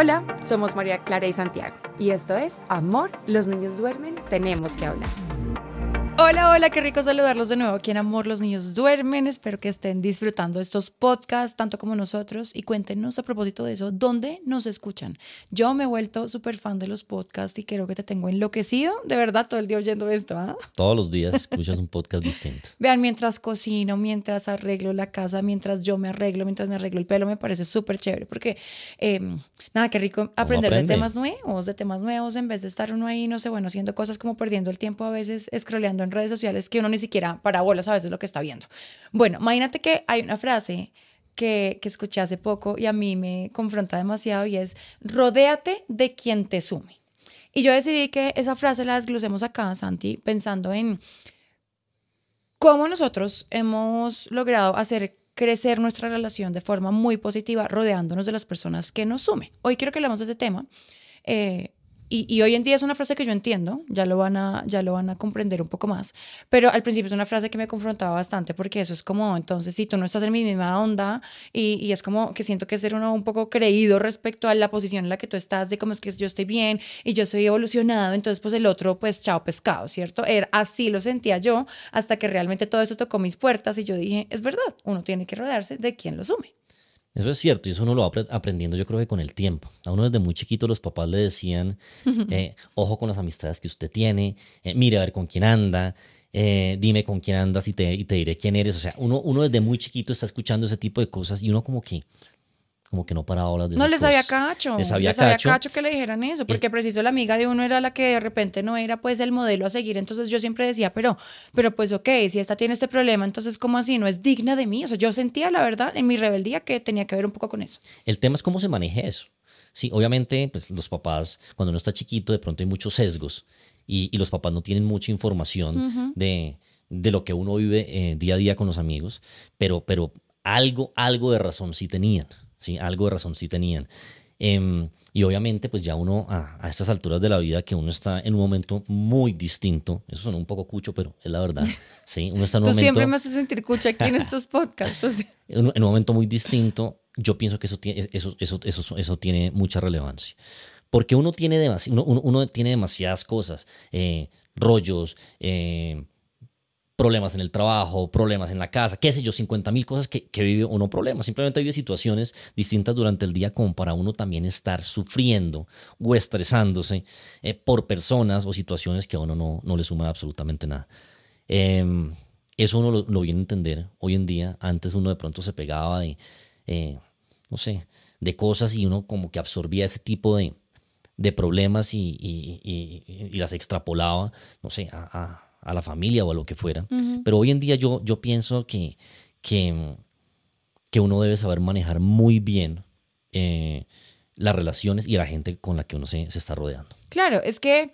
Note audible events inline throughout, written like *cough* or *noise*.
Hola, somos María Clara y Santiago y esto es Amor, los niños duermen, tenemos que hablar. Hola, hola, qué rico saludarlos de nuevo aquí en Amor, los niños duermen. Espero que estén disfrutando estos podcasts tanto como nosotros y cuéntenos a propósito de eso, ¿dónde nos escuchan? Yo me he vuelto súper fan de los podcasts y creo que te tengo enloquecido, de verdad, todo el día oyendo esto. ¿ah? Todos los días escuchas un podcast distinto. *laughs* Vean, mientras cocino, mientras arreglo la casa, mientras yo me arreglo, mientras me arreglo el pelo, me parece súper chévere porque, em, nada, qué rico aprender de temas nuevos, de temas nuevos en vez de estar uno ahí, no sé, bueno, haciendo cosas como perdiendo el tiempo a veces, scrolleando en redes sociales que uno ni siquiera para bolas a veces lo que está viendo. Bueno, imagínate que hay una frase que, que escuché hace poco y a mí me confronta demasiado y es, rodéate de quien te sume. Y yo decidí que esa frase la desglosemos acá, Santi, pensando en cómo nosotros hemos logrado hacer crecer nuestra relación de forma muy positiva, rodeándonos de las personas que nos sume. Hoy quiero que hablemos de ese tema. Eh, y, hoy en día es una frase que yo entiendo, ya lo, van a, ya lo van a comprender un poco más, pero al principio es una frase que me confrontaba bastante porque eso es como, entonces, si tú no estás en mi misma onda y, es como que siento que ser uno un poco creído respecto a la posición en la que tú estás, de cómo es que yo estoy bien y yo soy evolucionado, entonces pues el otro, pues chao pescado, ¿cierto? Era, así lo sentía yo hasta que realmente todo eso tocó mis puertas y yo dije, es verdad, uno tiene que rodearse de quien lo sume. Eso es cierto y eso uno lo va aprendiendo yo creo que con el tiempo. A uno desde muy chiquito los papás le decían, *laughs* eh, ojo con las amistades que usted tiene, eh, mire a ver con quién anda, eh, dime con quién andas y te, y te diré quién eres. O sea, uno, uno desde muy chiquito está escuchando ese tipo de cosas y uno como que como que no paraba las de No les había cacho. Les había, cacho. que le dijeran eso, porque preciso la amiga de uno era la que de repente no era pues el modelo a seguir. Entonces yo siempre decía, pero, pero pues ok, si esta tiene este problema, entonces ¿cómo así? No es digna de mí. O sea, yo sentía la verdad en mi rebeldía que tenía que ver un poco con eso. El tema es cómo se maneja eso. Sí, obviamente, pues los papás, cuando uno está chiquito, de pronto hay muchos sesgos y, y los papás no tienen mucha información de, de, lo que uno vive eh, día a día con los amigos, pero, pero algo, algo de razón sí tenían. ¿Sí? Algo de razón sí tenían. Em, y obviamente, pues ya uno a, estas alturas de la vida, que uno está en un momento muy distinto, eso suena un poco cucho, pero es la verdad. *laughs* ¿sí? Uno está en un Tú momento, siempre me haces sentir cucho aquí en estos podcasts. *laughs* en, un, momento muy distinto, yo pienso que eso tiene, eso, eso, eso, eso tiene mucha relevancia. Porque uno tiene, uno, uno, tiene demasiadas cosas, eh, rollos, eh, problemas en el trabajo, problemas en la casa, qué sé yo, 50 mil cosas que, que, vive uno problemas. Simplemente vive situaciones distintas durante el día como para uno también estar sufriendo o estresándose eh, por personas o situaciones que a uno no, no le suman absolutamente nada. Em, eso uno lo, viene a entender hoy en día. Antes uno de pronto se pegaba de, eh, no sé, de cosas y uno como que absorbía ese tipo de, de problemas y, y, y, las extrapolaba, no sé, a la familia o a lo que fuera. Pero hoy en día yo, yo pienso que, que, que, uno debe saber manejar muy bien eh, las relaciones y la gente con la que uno se, se está rodeando. Claro, es que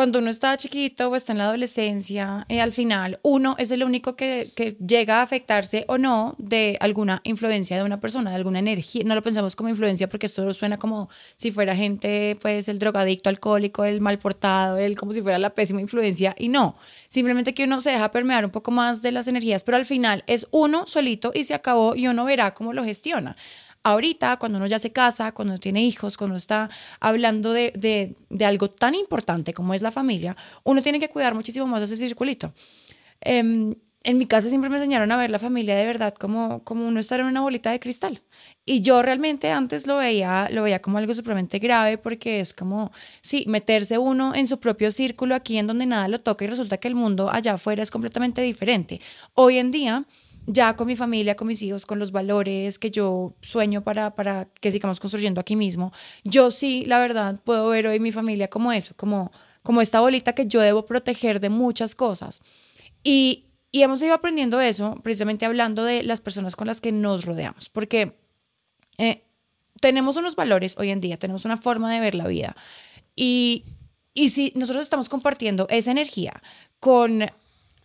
cuando uno está chiquito o está en la adolescencia, eh, al final uno es el único que, llega a afectarse o no de alguna influencia de una persona, de alguna energía. No lo pensamos como influencia porque esto suena como si fuera gente, pues el drogadicto, alcohólico, el mal portado, el como si fuera la pésima influencia. Y no, simplemente que uno se deja permear un poco más de las energías, pero al final es uno solito y se acabó y uno verá cómo lo gestiona. Ahorita, cuando uno ya se casa, cuando tiene hijos, cuando está hablando de, de, de, algo tan importante como es la familia, uno tiene que cuidar muchísimo más ese circulito. Eh, en mi casa siempre me enseñaron a ver la familia de verdad como, como uno estar en una bolita de cristal. Y yo realmente antes lo veía, lo veía como algo supremamente grave porque es como, sí, meterse uno en su propio círculo aquí en donde nada lo toca y resulta que el mundo allá afuera es completamente diferente. Hoy en día ya con mi familia, con mis hijos, con los valores que yo sueño para, para que sigamos construyendo aquí mismo, yo sí, la verdad, puedo ver hoy mi familia como eso, como, como esta bolita que yo debo proteger de muchas cosas. Y, y hemos ido aprendiendo eso precisamente hablando de las personas con las que nos rodeamos, porque eh, tenemos unos valores hoy en día, tenemos una forma de ver la vida. Y, y si nosotros estamos compartiendo esa energía con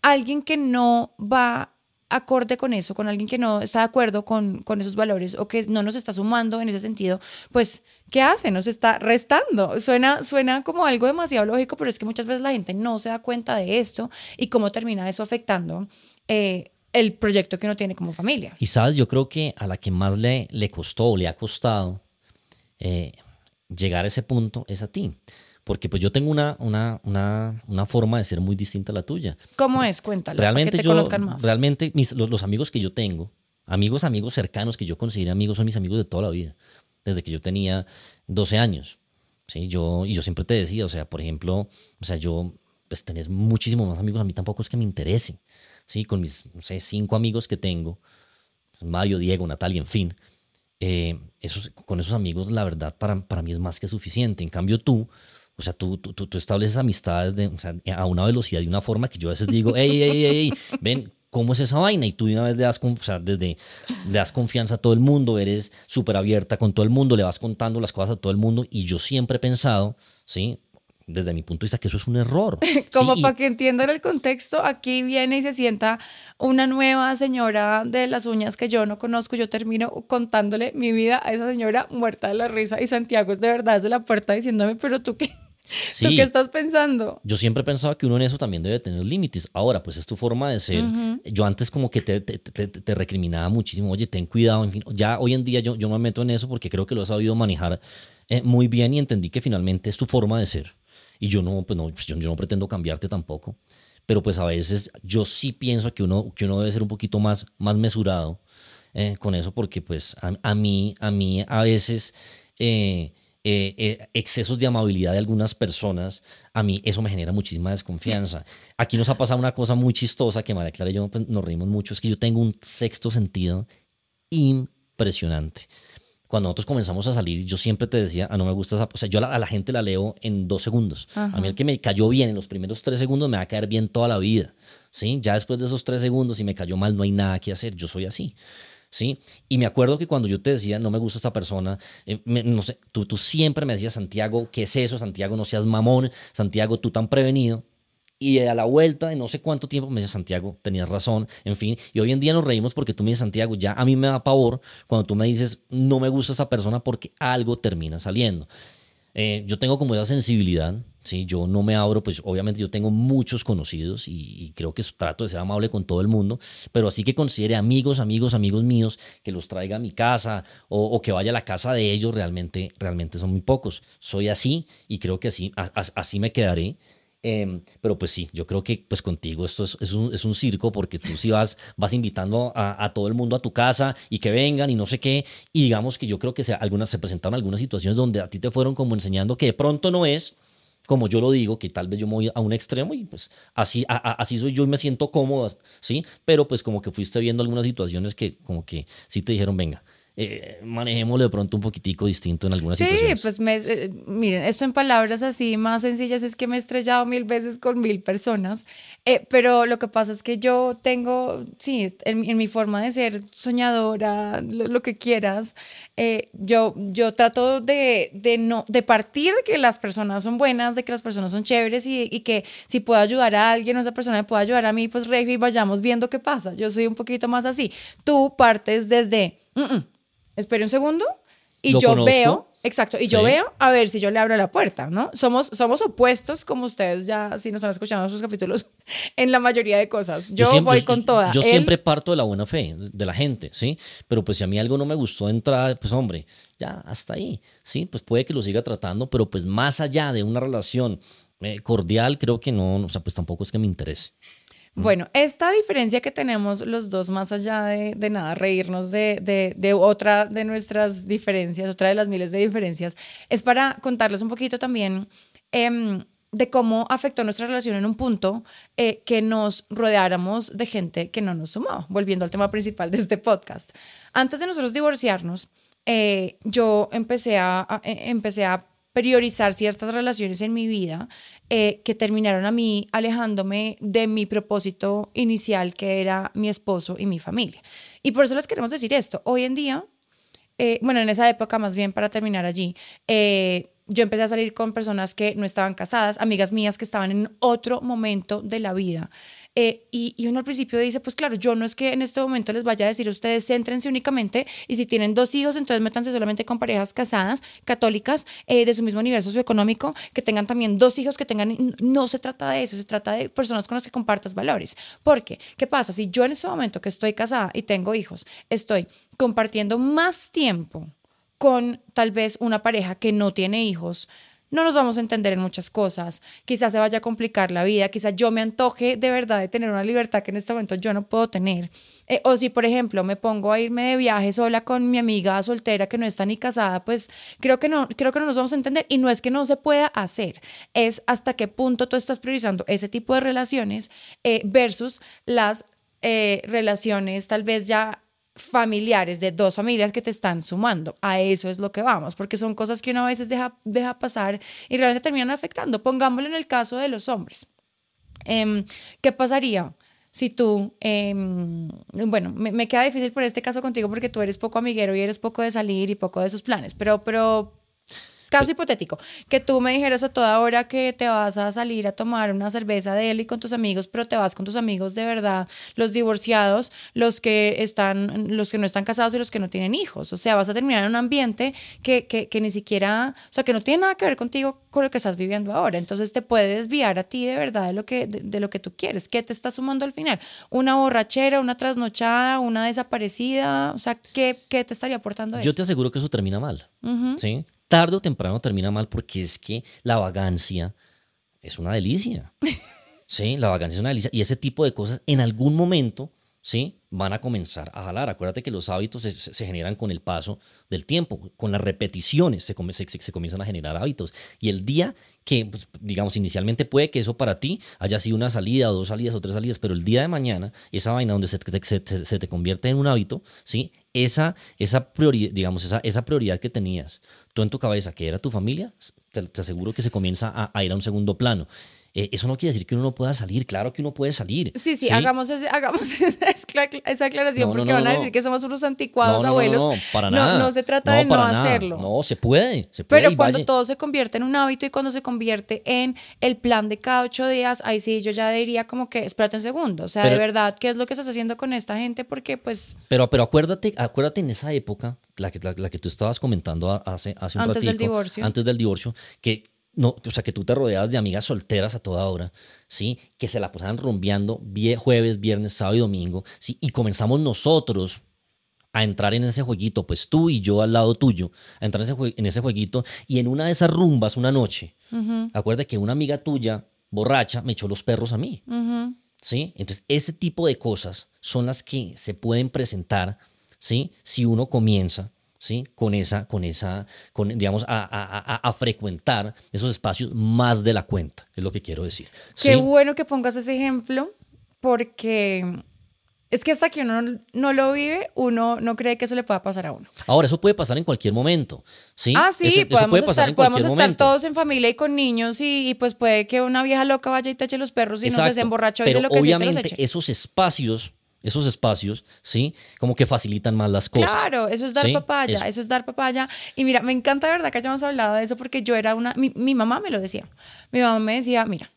alguien que no va acorde con eso, con alguien que no está de acuerdo con, con esos valores o que no nos está sumando en ese sentido, pues, ¿qué hace? Nos está restando. Suena, suena como algo demasiado lógico, pero es que muchas veces la gente no se da cuenta de esto y cómo termina eso afectando eh, el proyecto que uno tiene como familia. Y sabes, yo creo que a la que más le, le costó o le ha costado eh, llegar a ese punto es a ti. Porque pues yo tengo una, una, una, una forma de ser muy distinta a la tuya. ¿Cómo es? Cuéntalo. Realmente que te yo, conozcan más. realmente mis, los, los amigos que yo tengo, amigos, amigos cercanos que yo considero amigos, son mis amigos de toda la vida, desde que yo tenía 12 años. ¿sí? Yo, y yo siempre te decía, o sea, por ejemplo, o sea, yo, pues tener muchísimos más amigos a mí tampoco es que me interese. ¿sí? Con mis, no sé, cinco amigos que tengo, Mario, Diego, Natalia, en fin, eh, esos, con esos amigos, la verdad, para, para mí es más que suficiente. En cambio, tú, o sea, tú, tú, tú, estableces amistades de, o sea, a una velocidad y una forma que yo a veces digo, hey, hey, hey, hey, ven, ¿cómo es esa vaina? Y tú de una vez le das, o sea, desde, le das confianza a todo el mundo, eres súper abierta con todo el mundo, le vas contando las cosas a todo el mundo. Y yo siempre he pensado, ¿sí? Desde mi punto de vista, que eso es un error. *laughs* Como Sí, y- para que entiendan el contexto, aquí viene y se sienta una nueva señora de las uñas que yo no conozco. Yo termino contándole mi vida a esa señora muerta de la risa. Y Santiago es de verdad desde la puerta diciéndome, pero tú qué, ¿tú Sí. qué estás pensando? Yo siempre pensaba que uno en eso también debe tener límites. Ahora, pues es tu forma de ser. Yo antes como que te, te, te- te recriminaba muchísimo, oye, ten cuidado, en fin. Ya hoy en día yo, yo me meto en eso porque creo que lo he sabido manejar eh, muy bien y entendí que finalmente es tu forma de ser. Y yo no, pues no, pues yo, yo no pretendo cambiarte tampoco. Pero pues a veces yo sí pienso que uno, que uno debe ser un poquito más, más mesurado eh, con eso porque pues a, a mí, a mí a veces... eh, eh, eh, excesos de amabilidad de algunas personas, a mí eso me genera muchísima desconfianza. Aquí nos ha pasado una cosa muy chistosa que María Clara y yo pues, nos reímos mucho, es que yo tengo un sexto sentido impresionante. Cuando nosotros comenzamos a salir, yo siempre te decía, ah, no me gusta esa, o sea, yo a la, a la gente la leo en dos segundos. A mí el que me cayó bien en los primeros tres segundos me va a caer bien toda la vida, ¿sí? Ya después de esos tres segundos, si me cayó mal, no hay nada que hacer, yo soy así. ¿Sí? Y me acuerdo que cuando yo te decía, no me gusta esta persona, eh, no sé, tú, tú siempre me decías, Santiago, ¿qué es eso? Santiago, no seas mamón, Santiago, tú tan prevenido. Y a la vuelta de no sé cuánto tiempo me dice Santiago, tenías razón, en fin. Y hoy en día nos reímos porque tú me dices, Santiago, ya a mí me da pavor cuando tú me dices, no me gusta esa persona porque algo termina saliendo. Eh, yo tengo como esa sensibilidad, ¿sí? Yo no me abro, pues obviamente yo tengo muchos conocidos y, creo que trato de ser amable con todo el mundo, pero así que considere amigos, amigos, amigos míos que los traiga a mi casa o, que vaya a la casa de ellos, realmente, realmente son muy pocos. Soy así y creo que así, así me quedaré. Em, pero pues sí, yo creo que pues contigo esto es, es un, es un circo porque tú sí vas, vas invitando a, todo el mundo a tu casa y que vengan y no sé qué. Y digamos que yo creo que se, algunas, se presentaron algunas situaciones donde a ti te fueron como enseñando que de pronto no es como yo lo digo, que tal vez yo me voy a un extremo y pues así, así soy yo y me siento cómodo, ¿sí? Pero pues como que fuiste viendo algunas situaciones que como que sí te dijeron, venga, eh, manejémoslo de pronto un poquitico distinto en algunas Sí, situaciones. pues me, eh, miren, esto en palabras así más sencillas es que me he estrellado mil veces con mil personas, eh, pero lo que pasa es que yo tengo, sí, en, mi- en mi forma de ser soñadora, lo, lo que quieras, eh, yo, yo trato de, de, no, de partir de que las personas son buenas, de que las personas son chéveres y, y que si puedo ayudar a alguien o esa persona me puede ayudar a mí, pues y vayamos viendo qué pasa. Yo soy un poquito más así. Tú partes desde, "Mm, mm, espere un segundo y yo conozco. veo, exacto, y yo Sí. veo a ver si yo le abro la puerta, ¿no? Somos, somos opuestos, como ustedes ya, si nos han escuchado en sus capítulos, *laughs* en la mayoría de cosas. Yo, siempre- voy yo- con toda. Yo Él- siempre parto de la buena fe de la gente, ¿sí? Pero pues si a mí algo no me gustó de entrada, pues hombre, ya hasta ahí, ¿sí? Pues puede que lo siga tratando, pero pues más allá de una relación eh, cordial, creo que no, o sea, pues tampoco es que me interese. Bueno, esta diferencia que tenemos los dos, más allá de, de nada, reírnos de, de- de otra de nuestras diferencias, otra de las miles de diferencias, es para contarles un poquito también em, de cómo afectó nuestra relación en un punto eh, que nos rodeáramos de gente que no nos sumaba, volviendo al tema principal de este podcast. Antes de nosotros divorciarnos, eh, yo empecé a, eh, empecé a priorizar ciertas relaciones en mi vida eh, que terminaron a mí alejándome de mi propósito inicial, que era mi esposo y mi familia. Y por eso les queremos decir esto. Hoy en día, eh, bueno, en esa época más bien para terminar allí, eh, yo empecé a salir con personas que no estaban casadas, amigas mías que estaban en otro momento de la vida. Eh, y, y uno al principio dice, pues claro, yo no es que en este momento les vaya a decir a ustedes, céntrense únicamente y si tienen dos hijos, entonces métanse solamente con parejas casadas, católicas, eh, de su mismo nivel socioeconómico, que tengan también dos hijos, que tengan, no se trata de eso, se trata de personas con las que compartas valores. Porque, ¿qué pasa? Si yo en este momento que estoy casada y tengo hijos, estoy compartiendo más tiempo con tal vez una pareja que no tiene hijos, no nos vamos a entender en muchas cosas, quizás se vaya a complicar la vida, quizás yo me antoje de verdad de tener una libertad que en este momento yo no puedo tener. Eh, o si, por ejemplo, me pongo a irme de viaje sola con mi amiga soltera que no está ni casada, pues creo que no, creo que no nos vamos a entender. Y no es que no se pueda hacer, es hasta qué punto tú estás priorizando ese tipo de relaciones eh, versus las eh, relaciones tal vez ya familiares de dos familias que te están sumando. A eso es lo que vamos, porque son cosas que uno a veces deja, deja pasar y realmente terminan afectando. Pongámoslo en el caso de los hombres. Em, ¿Qué pasaría si tú, em, bueno, me, me, queda difícil por este caso contigo porque tú eres poco amiguero y eres poco de salir y poco de sus planes, pero, pero Caso hipotético, que tú me dijeras a toda hora que te vas a salir a tomar una cerveza de él y con tus amigos, pero te vas con tus amigos de verdad, los divorciados, los que están, los que no están casados y los que no tienen hijos. O sea, vas a terminar en un ambiente que, que, que ni siquiera, o sea, que no tiene nada que ver contigo con lo que estás viviendo ahora. Entonces te puede desviar a ti de verdad de lo que, de, lo que tú quieres. ¿Qué te está sumando al final? ¿Una borrachera, una trasnochada, una desaparecida? O sea, ¿qué, qué te estaría aportando eso? Yo te aseguro que eso termina mal. ¿sí? Tarde o temprano termina mal porque es que la vagancia es una delicia. *laughs* Sí, la vagancia es una delicia. Y ese tipo de cosas en algún momento, ¿sí? Van a comenzar a jalar. Acuérdate que los hábitos se, generan con el paso del tiempo, con las repeticiones se, comienzan a generar hábitos. Y el día que, pues, digamos, inicialmente puede que eso para ti haya sido una salida, o dos salidas o tres salidas, pero el día de mañana, esa vaina donde se, te convierte en un hábito, ¿sí? Esa, esa, prioridad, digamos, esa, esa prioridad que tenías tú en tu cabeza, que era tu familia, te, aseguro que se comienza a, ir a un segundo plano. Eh, eso no quiere decir que uno no pueda salir, claro que uno puede salir. Sí, sí, hagamos, hagamos *laughs* esa aclaración porque van a decir que somos unos anticuados abuelos. No, para nada. No, se trata de no hacerlo. No, se puede, se puede Pero cuando todo se convierte en un hábito y cuando se convierte en el plan de cada ocho días, ahí sí yo ya diría como que espérate un segundo, o sea, de verdad, ¿qué es lo que estás haciendo con esta gente? Porque pues... Pero, pero acuérdate, acuérdate en esa época, la que, la, que tú estabas comentando hace, hace un Antes del divorcio. Antes del divorcio, que no, o sea, que tú te rodeabas de amigas solteras a toda hora, ¿sí? Que se la pasaban rumbeando jueves, viernes, sábado y domingo, ¿sí? Y comenzamos nosotros a entrar en ese jueguito, pues tú y yo al lado tuyo, a entrar en ese, en ese jueguito y en una de esas rumbas una noche, acuérdate que una amiga tuya, borracha, me echó los perros a mí, ¿sí? Entonces, ese tipo de cosas son las que se pueden presentar, ¿sí? Si uno comienza ¿sí? Con esa, con esa, con, digamos, a, frecuentar esos espacios más de la cuenta, es lo que quiero decir. Qué bueno que pongas ese ejemplo, porque es que hasta que uno no lo vive, uno no cree que eso le pueda pasar a uno. Ahora, eso puede pasar en cualquier momento, ¿sí? Ah, sí, podemos estar, podemos estar todos en familia y con niños y, pues puede que una vieja loca vaya y te eche los perros y no se emborracha y lo que obviamente esos espacios esos espacios, ¿sí? Como que facilitan más las cosas. Claro, eso es dar papaya, eso. es dar papaya. Y mira, me encanta de verdad que hayamos hablado de eso porque yo era una, mi, mi mamá me lo decía. Mi mamá me decía, mira,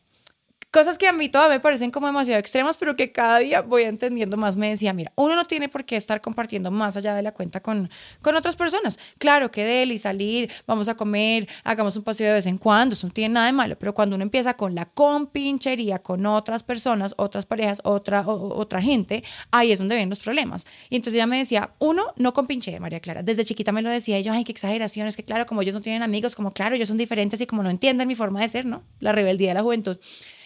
Cosas que a mí todavía me parecen como demasiado extremas, pero que cada día voy entendiendo más. Me decía, mira, uno no tiene por qué estar compartiendo más allá de la cuenta con, con otras personas. Claro que de él y salir, vamos a comer, hagamos un paseo de vez en cuando, eso no tiene nada de malo, pero cuando uno empieza con la compinchería con otras personas, otras parejas, otra, otra gente, ahí es donde vienen los problemas. Y entonces ella me decía, uno, no compinche, María Clara. Desde chiquita me lo decía yo, ay, qué exageración, es que claro, como ellos no tienen amigos, como claro, ellos son diferentes y como no entienden mi forma de ser, ¿no? La rebeldía de la juventud.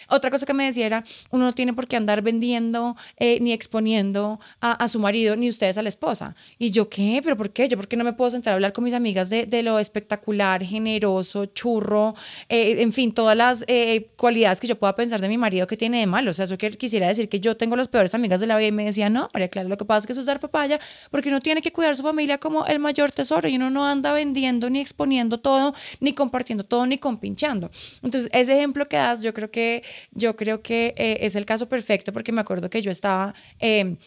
Otra cosa que me decía era, uno no tiene por qué andar vendiendo eh, ni exponiendo a, su marido ni ustedes a la esposa. Y yo, ¿qué? ¿Pero por qué? Yo, ¿por qué no me puedo sentar a hablar con mis amigas de, de lo espectacular, generoso, churro, eh, en fin, todas las eh, cualidades que yo pueda pensar de mi marido que tiene de malo? O sea, eso que quisiera decir que yo tengo las peores amigas de la vida y me decía, no, María Clara, lo que pasa es que eso es dar papaya porque uno tiene que cuidar su familia como el mayor tesoro y uno no anda vendiendo ni exponiendo todo, ni compartiendo todo, ni compinchando. Entonces, ese ejemplo que das, yo creo que yo creo que eh, es el caso perfecto porque me acuerdo que yo estaba em,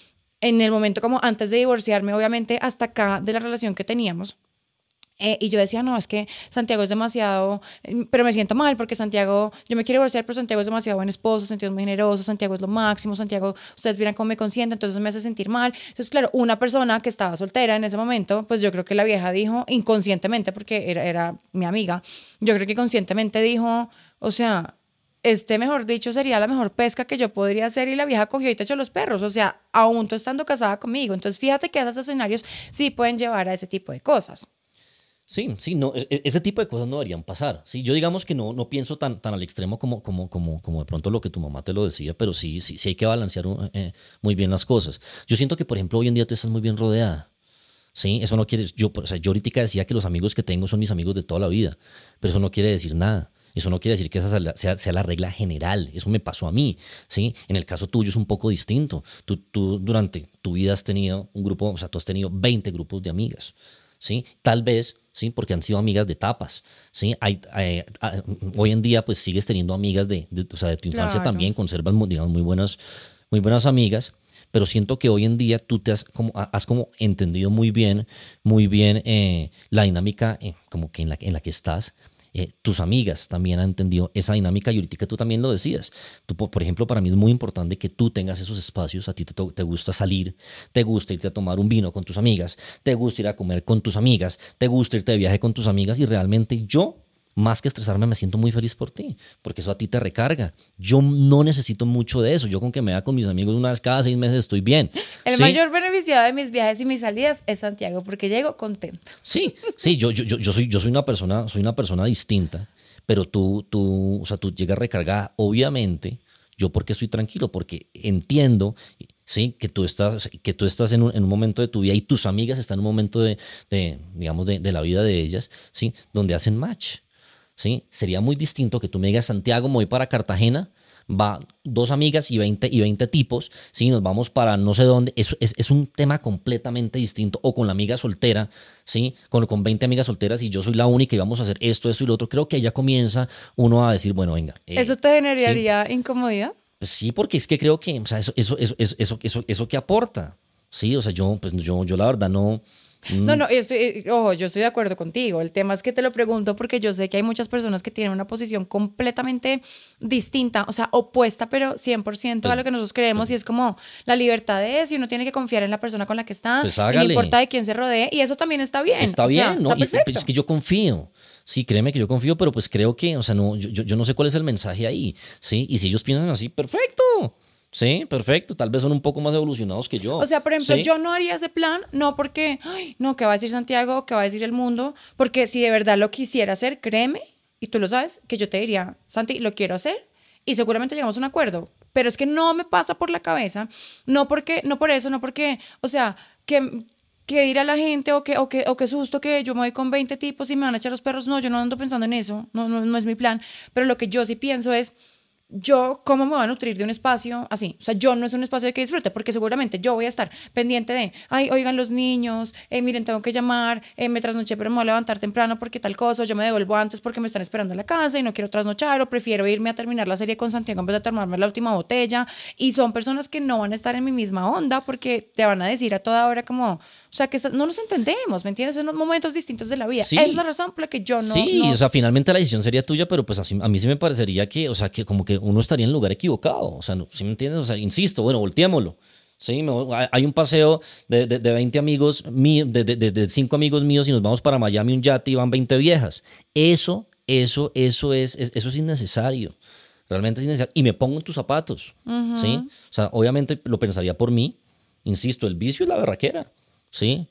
en el momento como antes de divorciarme, obviamente hasta acá de la relación que teníamos. Eh, y yo decía, no, es que Santiago es demasiado, em, pero me siento mal porque Santiago, yo me quiero divorciar, pero Santiago es demasiado buen esposo, Santiago es muy generoso, Santiago es lo máximo, Santiago, ustedes miran cómo me consiente, entonces me hace sentir mal. Entonces, claro, una persona que estaba soltera en ese momento, pues yo creo que la vieja dijo inconscientemente, porque era, era mi amiga, yo creo que conscientemente dijo, o sea, este, mejor dicho, sería la mejor pesca que yo podría hacer y la vieja cogió y te echó los perros, o sea, aún tú estando casada conmigo. Entonces, fíjate que esos escenarios sí pueden llevar a ese tipo de cosas. Sí, sí, no, e- e- ese tipo de cosas no deberían pasar. Sí, yo digamos que no, no pienso tan, tan al extremo como, como, como, como de pronto lo que tu mamá te lo decía, pero sí, sí, sí hay que balancear eh, muy bien las cosas. Yo siento que, por ejemplo, hoy en día tú estás muy bien rodeada. Sí, eso no quiere, yo, o sea, yo ahorita decía que los amigos que tengo son mis amigos de toda la vida, pero eso no quiere decir nada. Eso no quiere decir que esa sea la, sea, sea la regla general. Eso me pasó a mí. ¿sí? En el caso tuyo es un poco distinto. Tú, tú durante tu vida has tenido un grupo, o sea, tú has tenido 20 grupos de amigas. ¿sí? Tal vez, ¿sí? Porque han sido amigas de tapas, ¿sí? Hay, hay- a- hoy en día, pues, sigues teniendo amigas de, de- o sea, de tu infancia Claro. también, conservas, digamos, muy buenas, muy buenas amigas, pero siento que hoy en día tú te has como, ha- has como entendido muy bien, muy bien eh, la dinámica eh, como que en la, en la que estás. Eh, tus amigas también han entendido esa dinámica y ahorita tú también lo decías. Tú, po- por ejemplo, para mí es muy importante que tú tengas esos espacios. A ti te, te gusta salir, te gusta irte a tomar un vino con tus amigas, te gusta ir a comer con tus amigas, te gusta irte de viaje con tus amigas y realmente yo, más que estresarme, me siento muy feliz por ti, porque eso a ti te recarga. Yo no necesito mucho de eso. Yo con que me vea con mis amigos una vez cada seis meses estoy bien. El ¿sí? mayor beneficiado de mis viajes y mis salidas es Santiago, porque llego contento. Sí, sí, yo, yo, yo, yo soy, yo soy una persona, soy una persona distinta, pero tú, tú, o sea, tú llegas recargada, obviamente, yo porque estoy tranquilo, porque entiendo, sí, que tú estás, que tú estás en un, en un momento de tu vida y tus amigas están en un momento de, de, digamos, de, de la vida de ellas, sí, donde hacen match, sí. Sería muy distinto que tú me digas, Santiago, me voy para Cartagena, va dos amigas y 20, y 20 tipos, ¿sí? nos vamos para no sé dónde, es, es un tema completamente distinto, o con la amiga soltera, ¿sí? con, con 20 amigas solteras y yo soy la única y vamos a hacer esto, esto y lo otro, creo que ya comienza uno a decir, bueno, venga. eh, ¿Eso te generaría incomodidad? pues sí, porque es que creo que, o sea, eso, eso, eso, eso, eso, eso, eso que aporta, sí, o sea, yo, pues yo, yo la verdad no... mm, No, no, estoy, eh, ojo, yo estoy de acuerdo contigo. El tema es que te lo pregunto porque yo sé que hay muchas personas que tienen una posición completamente distinta, o sea, opuesta, pero 100% a lo que nosotros creemos y es como la libertad es y uno tiene que confiar en la persona con la que está, Pues y no importa de quién se rodee y eso también está bien. Está o sea, bien, ¿no? Está Y- perfecto. es que yo confío. Sí, créeme que yo confío, pero pues creo que, o sea, no, yo, yo- yo no sé cuál es el mensaje ahí, ¿sí? Y si ellos piensan así, perfecto. Sí, perfecto. Tal vez son un poco más evolucionados que yo. O sea, por ejemplo, ¿sí? yo no haría ese plan, no porque, ay, no, ¿qué va a decir Santiago? ¿Qué va a decir el mundo? Porque si de verdad lo quisiera hacer, créeme, y tú lo sabes, que yo te diría, Santi, lo quiero hacer y seguramente llegamos a un acuerdo. Pero es que no me pasa por la cabeza, no porque, no por eso, no porque, o sea, que que dirá la gente o que, o que, o qué susto que yo me voy con 20 tipos y me van a echar los perros. No, yo no ando pensando en eso, no, no, no es mi plan. Pero lo que yo sí pienso es, yo cómo me voy a nutrir de un espacio así. O sea, yo no es un espacio de que disfrute, porque seguramente yo voy a estar pendiente de, ay, oigan los niños, eh, miren, tengo que llamar, eh, me trasnoché, pero me voy a levantar temprano porque tal cosa, yo me devuelvo antes porque me están esperando en la casa y no quiero trasnochar, o prefiero irme a terminar la serie con Santiago en vez de tomarme la última botella. Y son personas que no van a estar en mi misma onda porque te van a decir a toda hora como, o sea, que no nos entendemos, ¿me entiendes? En momentos distintos de la vida. Sí. Es la razón por la que yo no... sí, no- o sea, finalmente la decisión sería tuya, pero pues así, a mí sí me parecería que, o sea, que como que uno estaría en el lugar equivocado. O sea, no, ¿sí me entiendes? O sea, insisto, bueno, volteémoslo. Sí, me hay- un paseo de, de, de 20 amigos míos, de, de, de, de 5 amigos míos y nos vamos para Miami un yate y van 20 viejas. Eso, eso, eso es, es- eso es innecesario. Realmente es innecesario. Y me pongo en tus zapatos. ¿sí? O sea, obviamente lo pensaría por mí. Insisto, el vicio es la berraquera. ¿sí?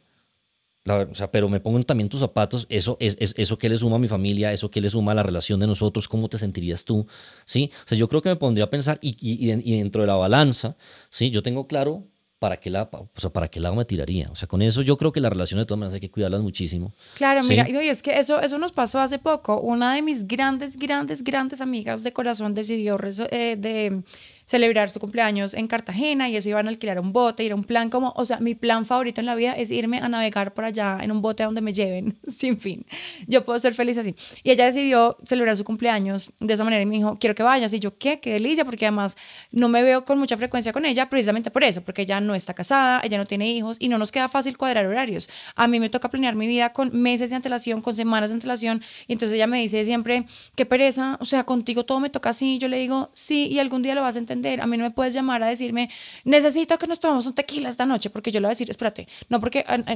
La o sea, pero me pongo también tus zapatos, eso es, es- eso que le suma a mi familia, eso que le suma a la relación de nosotros, ¿cómo te sentirías tú? ¿Sí? O sea, yo creo que me pondría a pensar y, y- y en- y dentro de la balanza, ¿sí? Yo tengo claro para qué, lado, o sea, para qué lado me tiraría. O sea, con eso yo creo que las relaciones de todas maneras hay que cuidarlas muchísimo. Claro, ¿sí? mira, y es que eso, eso nos pasó hace poco. Una de mis grandes, grandes, grandes amigas de corazón decidió eh, de celebrar su cumpleaños en Cartagena y eso iban a alquilar un bote, ir a un plan como, o sea, mi plan favorito en la vida es irme a navegar por allá en un bote a donde me lleven, *laughs* sin fin. Yo puedo ser feliz así. Y ella decidió celebrar su cumpleaños de esa manera y me dijo, quiero que vayas. Y yo, ¿qué? Qué delicia, porque además no me veo con mucha frecuencia con ella precisamente por eso, porque ella no está casada, ella no tiene hijos y no nos queda fácil cuadrar horarios. A mí me toca planear mi vida con meses de antelación, con semanas de antelación. Y entonces ella me dice siempre, qué pereza, o sea, contigo todo me toca así. Yo le digo, sí, y algún día lo vas a entender entender. A mí no me puedes llamar a decirme, necesito que nos tomemos un tequila esta noche, porque yo le voy a decir, espérate, no porque ah, ah,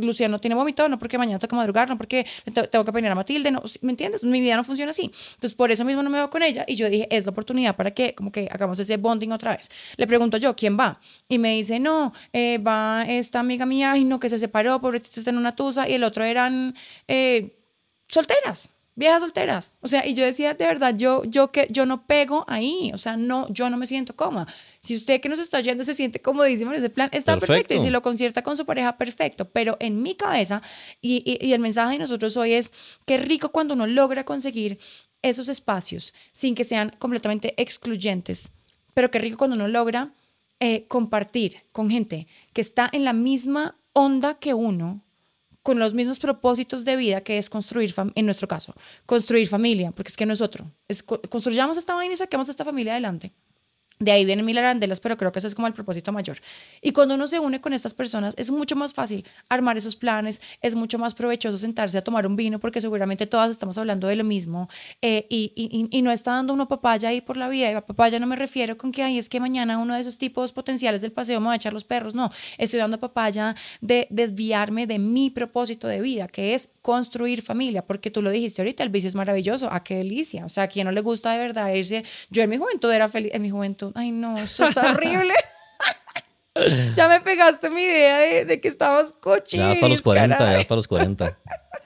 Luciano tiene vómito, no porque mañana que madrugar, no porque tengo que peinar a Matilde, no, ¿me entiendes? Mi vida no funciona así. Entonces, por eso mismo no me veo con ella y yo dije, es la oportunidad para que como que hagamos ese bonding otra vez. Le pregunto yo, ¿quién va? Y me dice, no, eh, va esta amiga mía, y no, que se separó, pobrecita está en una tusa, y el otro eran eh, solteras viejas solteras. O sea, y yo decía, de verdad, yo, yo, que, yo no pego ahí, o sea, no, yo no me siento cómoda. Si usted que nos está oyendo se siente comodísimo en ese plan, está perfecto. Y si lo concierta con su pareja, perfecto. Pero en mi cabeza, y, y, y el mensaje de nosotros hoy es, qué rico cuando uno logra conseguir esos espacios sin que sean completamente excluyentes, pero qué rico cuando uno logra eh, compartir con gente que está en la misma onda que uno, con los mismos propósitos de vida que es construir, en nuestro caso, construir familia, porque es que nosotros es, construyamos esta vaina y saquemos esta familia adelante. De ahí vienen mil arandelas, pero creo que ese es como el propósito mayor. Y cuando uno se une con estas personas, es mucho más fácil armar esos planes, es mucho más provechoso sentarse a tomar un vino, porque seguramente todas estamos hablando de lo mismo, eh, y, no está dando uno papaya ahí por la vida. Y a papaya no me refiero con que ahí es que mañana uno de esos tipos potenciales del paseo me va a echar los perros. No, estoy dando papaya de desviarme de mi propósito de vida, que es construir familia, porque tú lo dijiste ahorita, el vicio es maravilloso. ¿A qué delicia? O sea, a quien no le gusta de verdad irse. Yo en mi juventud era feliz, en mi juventud Ay, no, esto está horrible. *laughs* ya me pegaste mi idea de, que estabas cochinos. Ya para los 40, ya para los 40.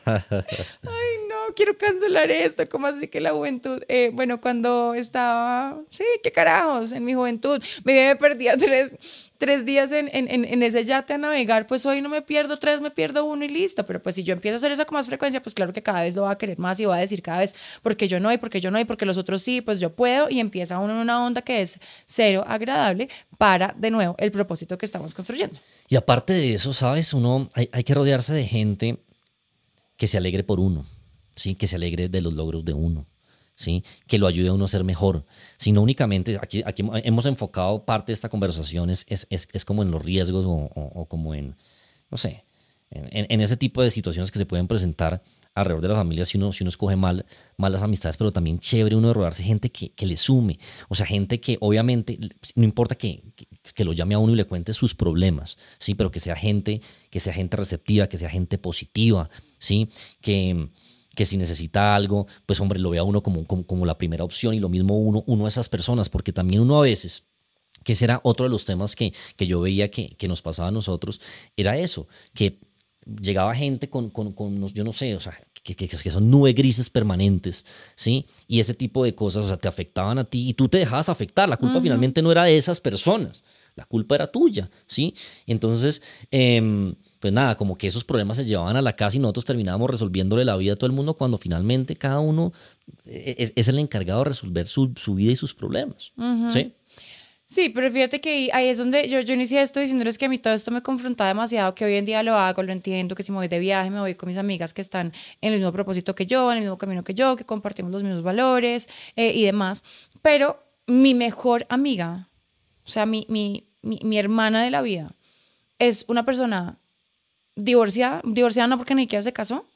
Ay, no, quiero cancelar esto. ¿Cómo así que la juventud? Eh, bueno, cuando estaba, sí, qué carajos, en mi juventud, me perdía *laughs* tres, tres días en, en, en, ese yate a navegar, pues hoy no me pierdo tres, me pierdo uno y listo. Pero pues si yo empiezo a hacer eso con más frecuencia, pues claro que cada vez lo va a querer más y va a decir cada vez, porque yo no, y porque yo no, y porque los otros sí, pues yo puedo. Y empieza uno en una onda que es cero agradable para, de nuevo, el propósito que estamos construyendo. Y aparte de eso, ¿sabes? Uno, hay, hay que rodearse de gente que se alegre por uno, ¿sí? Que se alegre de los logros de uno. ¿sí? que lo ayude a uno a ser mejor, sino únicamente, aquí, aquí hemos enfocado parte de esta conversación, es, es, es, como en los riesgos o, o, como en, no sé, en, en, ese tipo de situaciones que se pueden presentar alrededor de la familia si uno, si uno escoge mal, malas amistades, pero también chévere uno de rodearse gente que, que, le sume, o sea, gente que obviamente, no importa que, que, lo llame a uno y le cuente sus problemas, ¿sí? pero que sea gente, que sea gente receptiva, que sea gente positiva, ¿sí? que que si necesita algo, pues hombre, lo vea uno como, como, la primera opción y lo mismo uno, uno de esas personas, porque también uno a veces, que ese era otro de los temas que, que yo veía que, que, nos pasaba a nosotros, era eso, que llegaba gente con, con, con yo no sé, o sea, que, que, que, son nubes grises permanentes, ¿sí? Y ese tipo de cosas, o sea, te afectaban a ti y tú te dejabas afectar. La culpa finalmente no era de esas personas, la culpa era tuya, ¿sí? Entonces, eh, pues nada, como que esos problemas se llevaban a la casa y nosotros terminábamos resolviéndole la vida a todo el mundo cuando finalmente cada uno e-, es, el encargado de resolver su, su, vida y sus problemas. ¿Sí? Sí, pero fíjate que ahí es donde yo, yo inicié esto diciéndoles que a mí todo esto me confronta demasiado, que hoy en día lo hago, lo entiendo, que si me voy de viaje me voy con mis amigas que están en el mismo propósito que yo, en el mismo camino que yo, que compartimos los mismos valores eh, y demás. Pero mi mejor amiga, o sea, mi, mi, mi, mi hermana de la vida, es una persona divorciada, divorciada no porque ni siquiera se casó,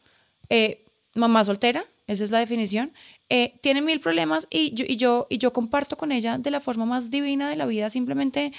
eh, mamá soltera, esa es la definición, eh, tiene mil problemas y yo, y, yo, y yo comparto con ella de la forma más divina de la vida, simplemente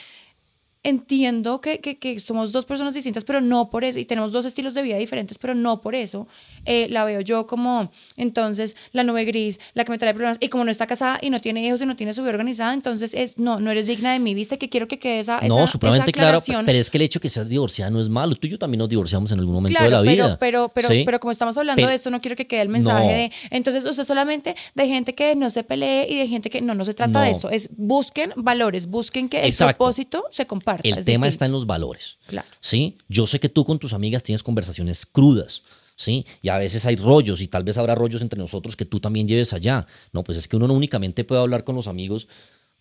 entiendo que, que, que, somos dos personas distintas, pero no por eso, y tenemos dos estilos de vida diferentes, pero no por eso eh, la veo yo como, entonces, la nube gris, la que me trae problemas, y como no está casada y no tiene hijos y no tiene su vida organizada, entonces es, no, no eres digna de mí, viste que quiero que quede esa, no, esa, supremamente claro, pero es que el hecho que seas divorciada no es malo, tú y yo también nos divorciamos en algún momento de la vida. Pero, pero, pero, pero como estamos hablando de esto, no quiero que quede el mensaje de, entonces, usted solamente de gente que no se pelee y de gente que no, no se trata de esto, es busquen valores, busquen que el propósito se El tema está en los valores. Claro. ¿sí? Yo sé que tú con tus amigas tienes conversaciones crudas. ¿sí? Y a veces hay rollos y tal vez habrá rollos entre nosotros que tú también lleves allá. No, pues es que uno no únicamente puede hablar con los amigos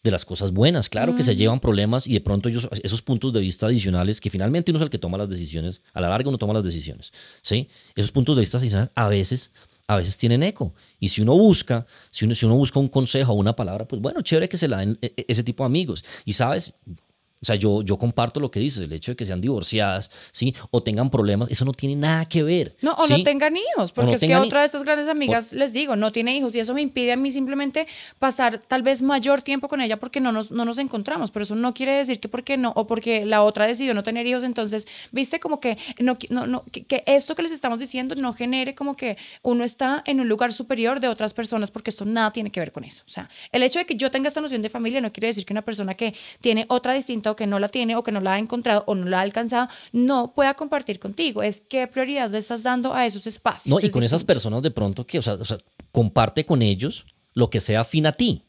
de las cosas buenas. Claro que se llevan problemas y de pronto ellos, esos puntos de vista adicionales, que finalmente uno es el que toma las decisiones, a la larga uno toma las decisiones, ¿sí? Esos puntos de vista adicionales a veces, a veces tienen eco. Y si uno busca, si uno, si uno busca un consejo o una palabra, pues bueno, chévere que se la den e, e, ese tipo de amigos. Y sabes, O sea, yo, yo comparto lo que dices, el hecho de que sean divorciadas, ¿sí? O tengan problemas, eso no tiene nada que ver. No, o ¿sí? no tengan hijos, porque no es que otra de estas grandes amigas, les digo, no tiene hijos y eso me impide a mí simplemente pasar tal vez mayor tiempo con ella porque no nos, no nos encontramos, pero eso no quiere decir que porque no, o porque la otra decidió no tener hijos, entonces, viste como que, no, no, no, que, que esto que les estamos diciendo no genere como que uno está en un lugar superior de otras personas, porque esto nada tiene que ver con eso. O sea, el hecho de que yo tenga esta noción de familia no quiere decir que una persona que tiene otra distinta o que no la tiene o que no la ha encontrado o no la ha alcanzado no pueda compartir contigo. Es qué prioridad le estás dando a esos espacios. No, y Es con esas personas de pronto que, o sea, o sea, comparte con ellos lo que sea afín a ti.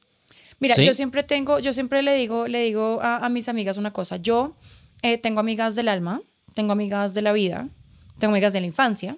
Mira, ¿Sí? yo siempre tengo, yo siempre le digo, le digo a, a mis amigas una cosa. Yo eh, tengo amigas del alma, tengo amigas de la vida, tengo amigas de la infancia,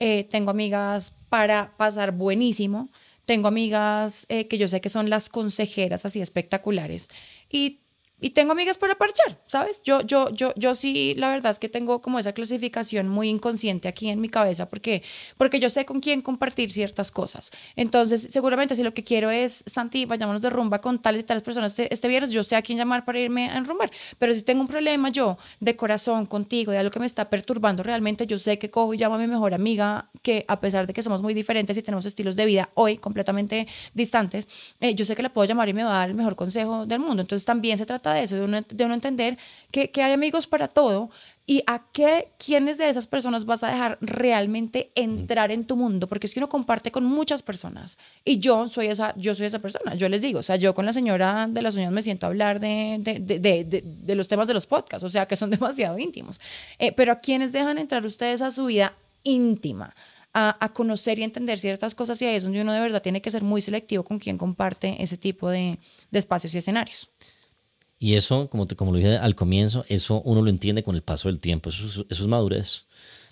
eh, tengo amigas para pasar buenísimo, tengo amigas eh, que yo sé que son las consejeras así espectaculares y, y tengo amigas para parchar, ¿sabes? Yo, yo, yo, yo sí, la verdad es que tengo como esa clasificación muy inconsciente aquí en mi cabeza porque, porque yo sé con quién compartir ciertas cosas. Entonces, seguramente si lo que quiero es, Santi, vayámonos de rumba con tales y tales personas este, este viernes, yo sé a quién llamar para irme a enrumbar. Pero si tengo un problema yo de corazón contigo, de algo que me está perturbando realmente, yo sé que cojo y llamo a mi mejor amiga, que a pesar de que somos muy diferentes y tenemos estilos de vida hoy completamente distantes, eh, yo sé que la puedo llamar y me va a dar el mejor consejo del mundo. Entonces también se trata de eso, de uno, de uno entender que, que hay amigos para todo y a qué, quiénes de esas personas vas a dejar realmente entrar en tu mundo, porque es que uno comparte con muchas personas y yo soy esa, yo soy esa persona, yo les digo, o sea, yo con la señora de las uñas me siento a hablar de, de, de, de- los temas de los podcasts, o sea, que son *laughs* demasiado íntimos, Eh, pero a quienes dejan entrar ustedes a su vida íntima. A, a conocer y entender ciertas cosas y ahí es donde uno de verdad tiene que ser muy selectivo con quien comparte ese tipo de, de espacios y escenarios. Y eso, como, te, como lo dije al comienzo, eso uno lo entiende con el paso del tiempo. Eso, es- eso es madurez. ¿sí?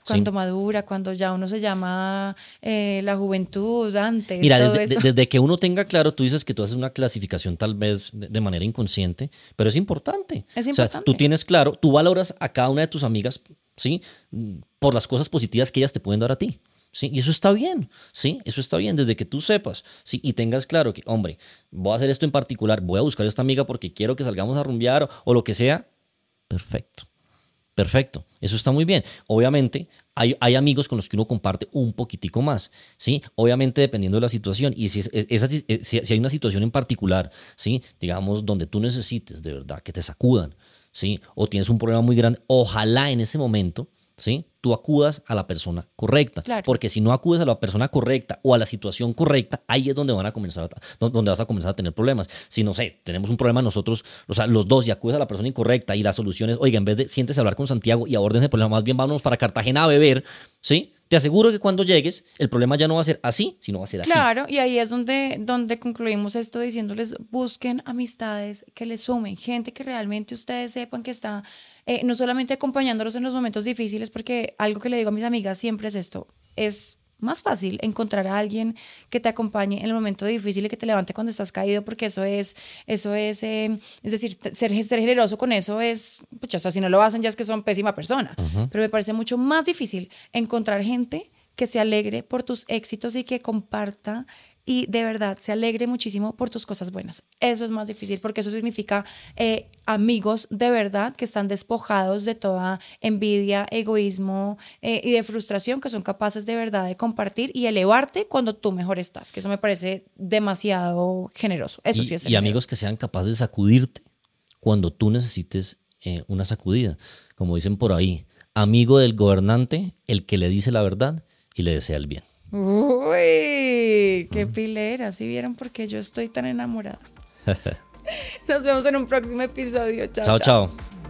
Cuando madura, cuando ya uno se llama eh, la juventud, antes, Mira, todo desde, eso. de- desde que uno tenga claro, tú dices que tú haces una clasificación tal vez de, de manera inconsciente, pero es importante. Es O sea, importante. tú tienes claro, tú valoras a cada una de tus amigas, ¿sí? Por las cosas positivas que ellas te pueden dar a ti. ¿Sí? Y eso está bien, ¿sí? Eso está bien desde que tú sepas, ¿sí? Y tengas claro que, hombre, voy a hacer esto en particular, voy a buscar a esta amiga porque quiero que salgamos a rumbear o, lo que sea. Perfecto. Perfecto, eso está muy bien. Obviamente, hay, hay amigos con los que uno comparte un poquitico más, ¿sí? Obviamente, dependiendo de la situación. Y si, es- es- esa- si, si hay una situación en particular, ¿sí? Digamos, donde tú necesites de verdad que te sacudan, ¿sí? O tienes un problema muy grande, ojalá en ese momento, ¿sí? Tú acudas a la persona correcta. Claro. Porque si no acudes a la persona correcta o a la situación correcta, ahí es donde van a comenzar a, do- donde vas a comenzar a tener problemas. Si no sé, tenemos un problema nosotros, o sea, los dos y acudes a la persona incorrecta y la solución es, oiga, en vez de siéntese a hablar con Santiago y aborden ese problema, más bien vámonos para Cartagena a beber, ¿sí? Te aseguro que cuando llegues, el problema ya no va a ser así, sino va a ser así. Claro, y ahí es donde, donde concluimos esto diciéndoles, busquen amistades que les sumen, gente que realmente ustedes sepan que está eh, no solamente acompañándolos en los momentos difíciles, porque algo que le digo a mis amigas siempre es esto, es más fácil encontrar a alguien que te acompañe en el momento difícil y que te levante cuando estás caído, porque eso es, eso es, eh, es decir, ser, ser generoso con eso es, pucha, o sea, si no lo hacen ya es que son pésima persona, pero me parece mucho más difícil encontrar gente que se alegre por tus éxitos y que comparta y de verdad se alegre muchísimo por tus cosas buenas. Eso es más difícil porque eso significa eh, amigos de verdad que están despojados de toda envidia, egoísmo eh, y de frustración, que son capaces de verdad de compartir y elevarte cuando tú mejor estás, que eso me parece demasiado generoso. Eso y, sí es y amigos que sean capaces de sacudirte cuando tú necesites eh, una sacudida. Como dicen por ahí, amigo del gobernante, el que le dice la verdad y le desea el bien. Uy, qué pilera. ¿Sí vieron por qué yo estoy tan enamorada? *laughs* Nos vemos en un próximo episodio. Chao, chao. chao. chao.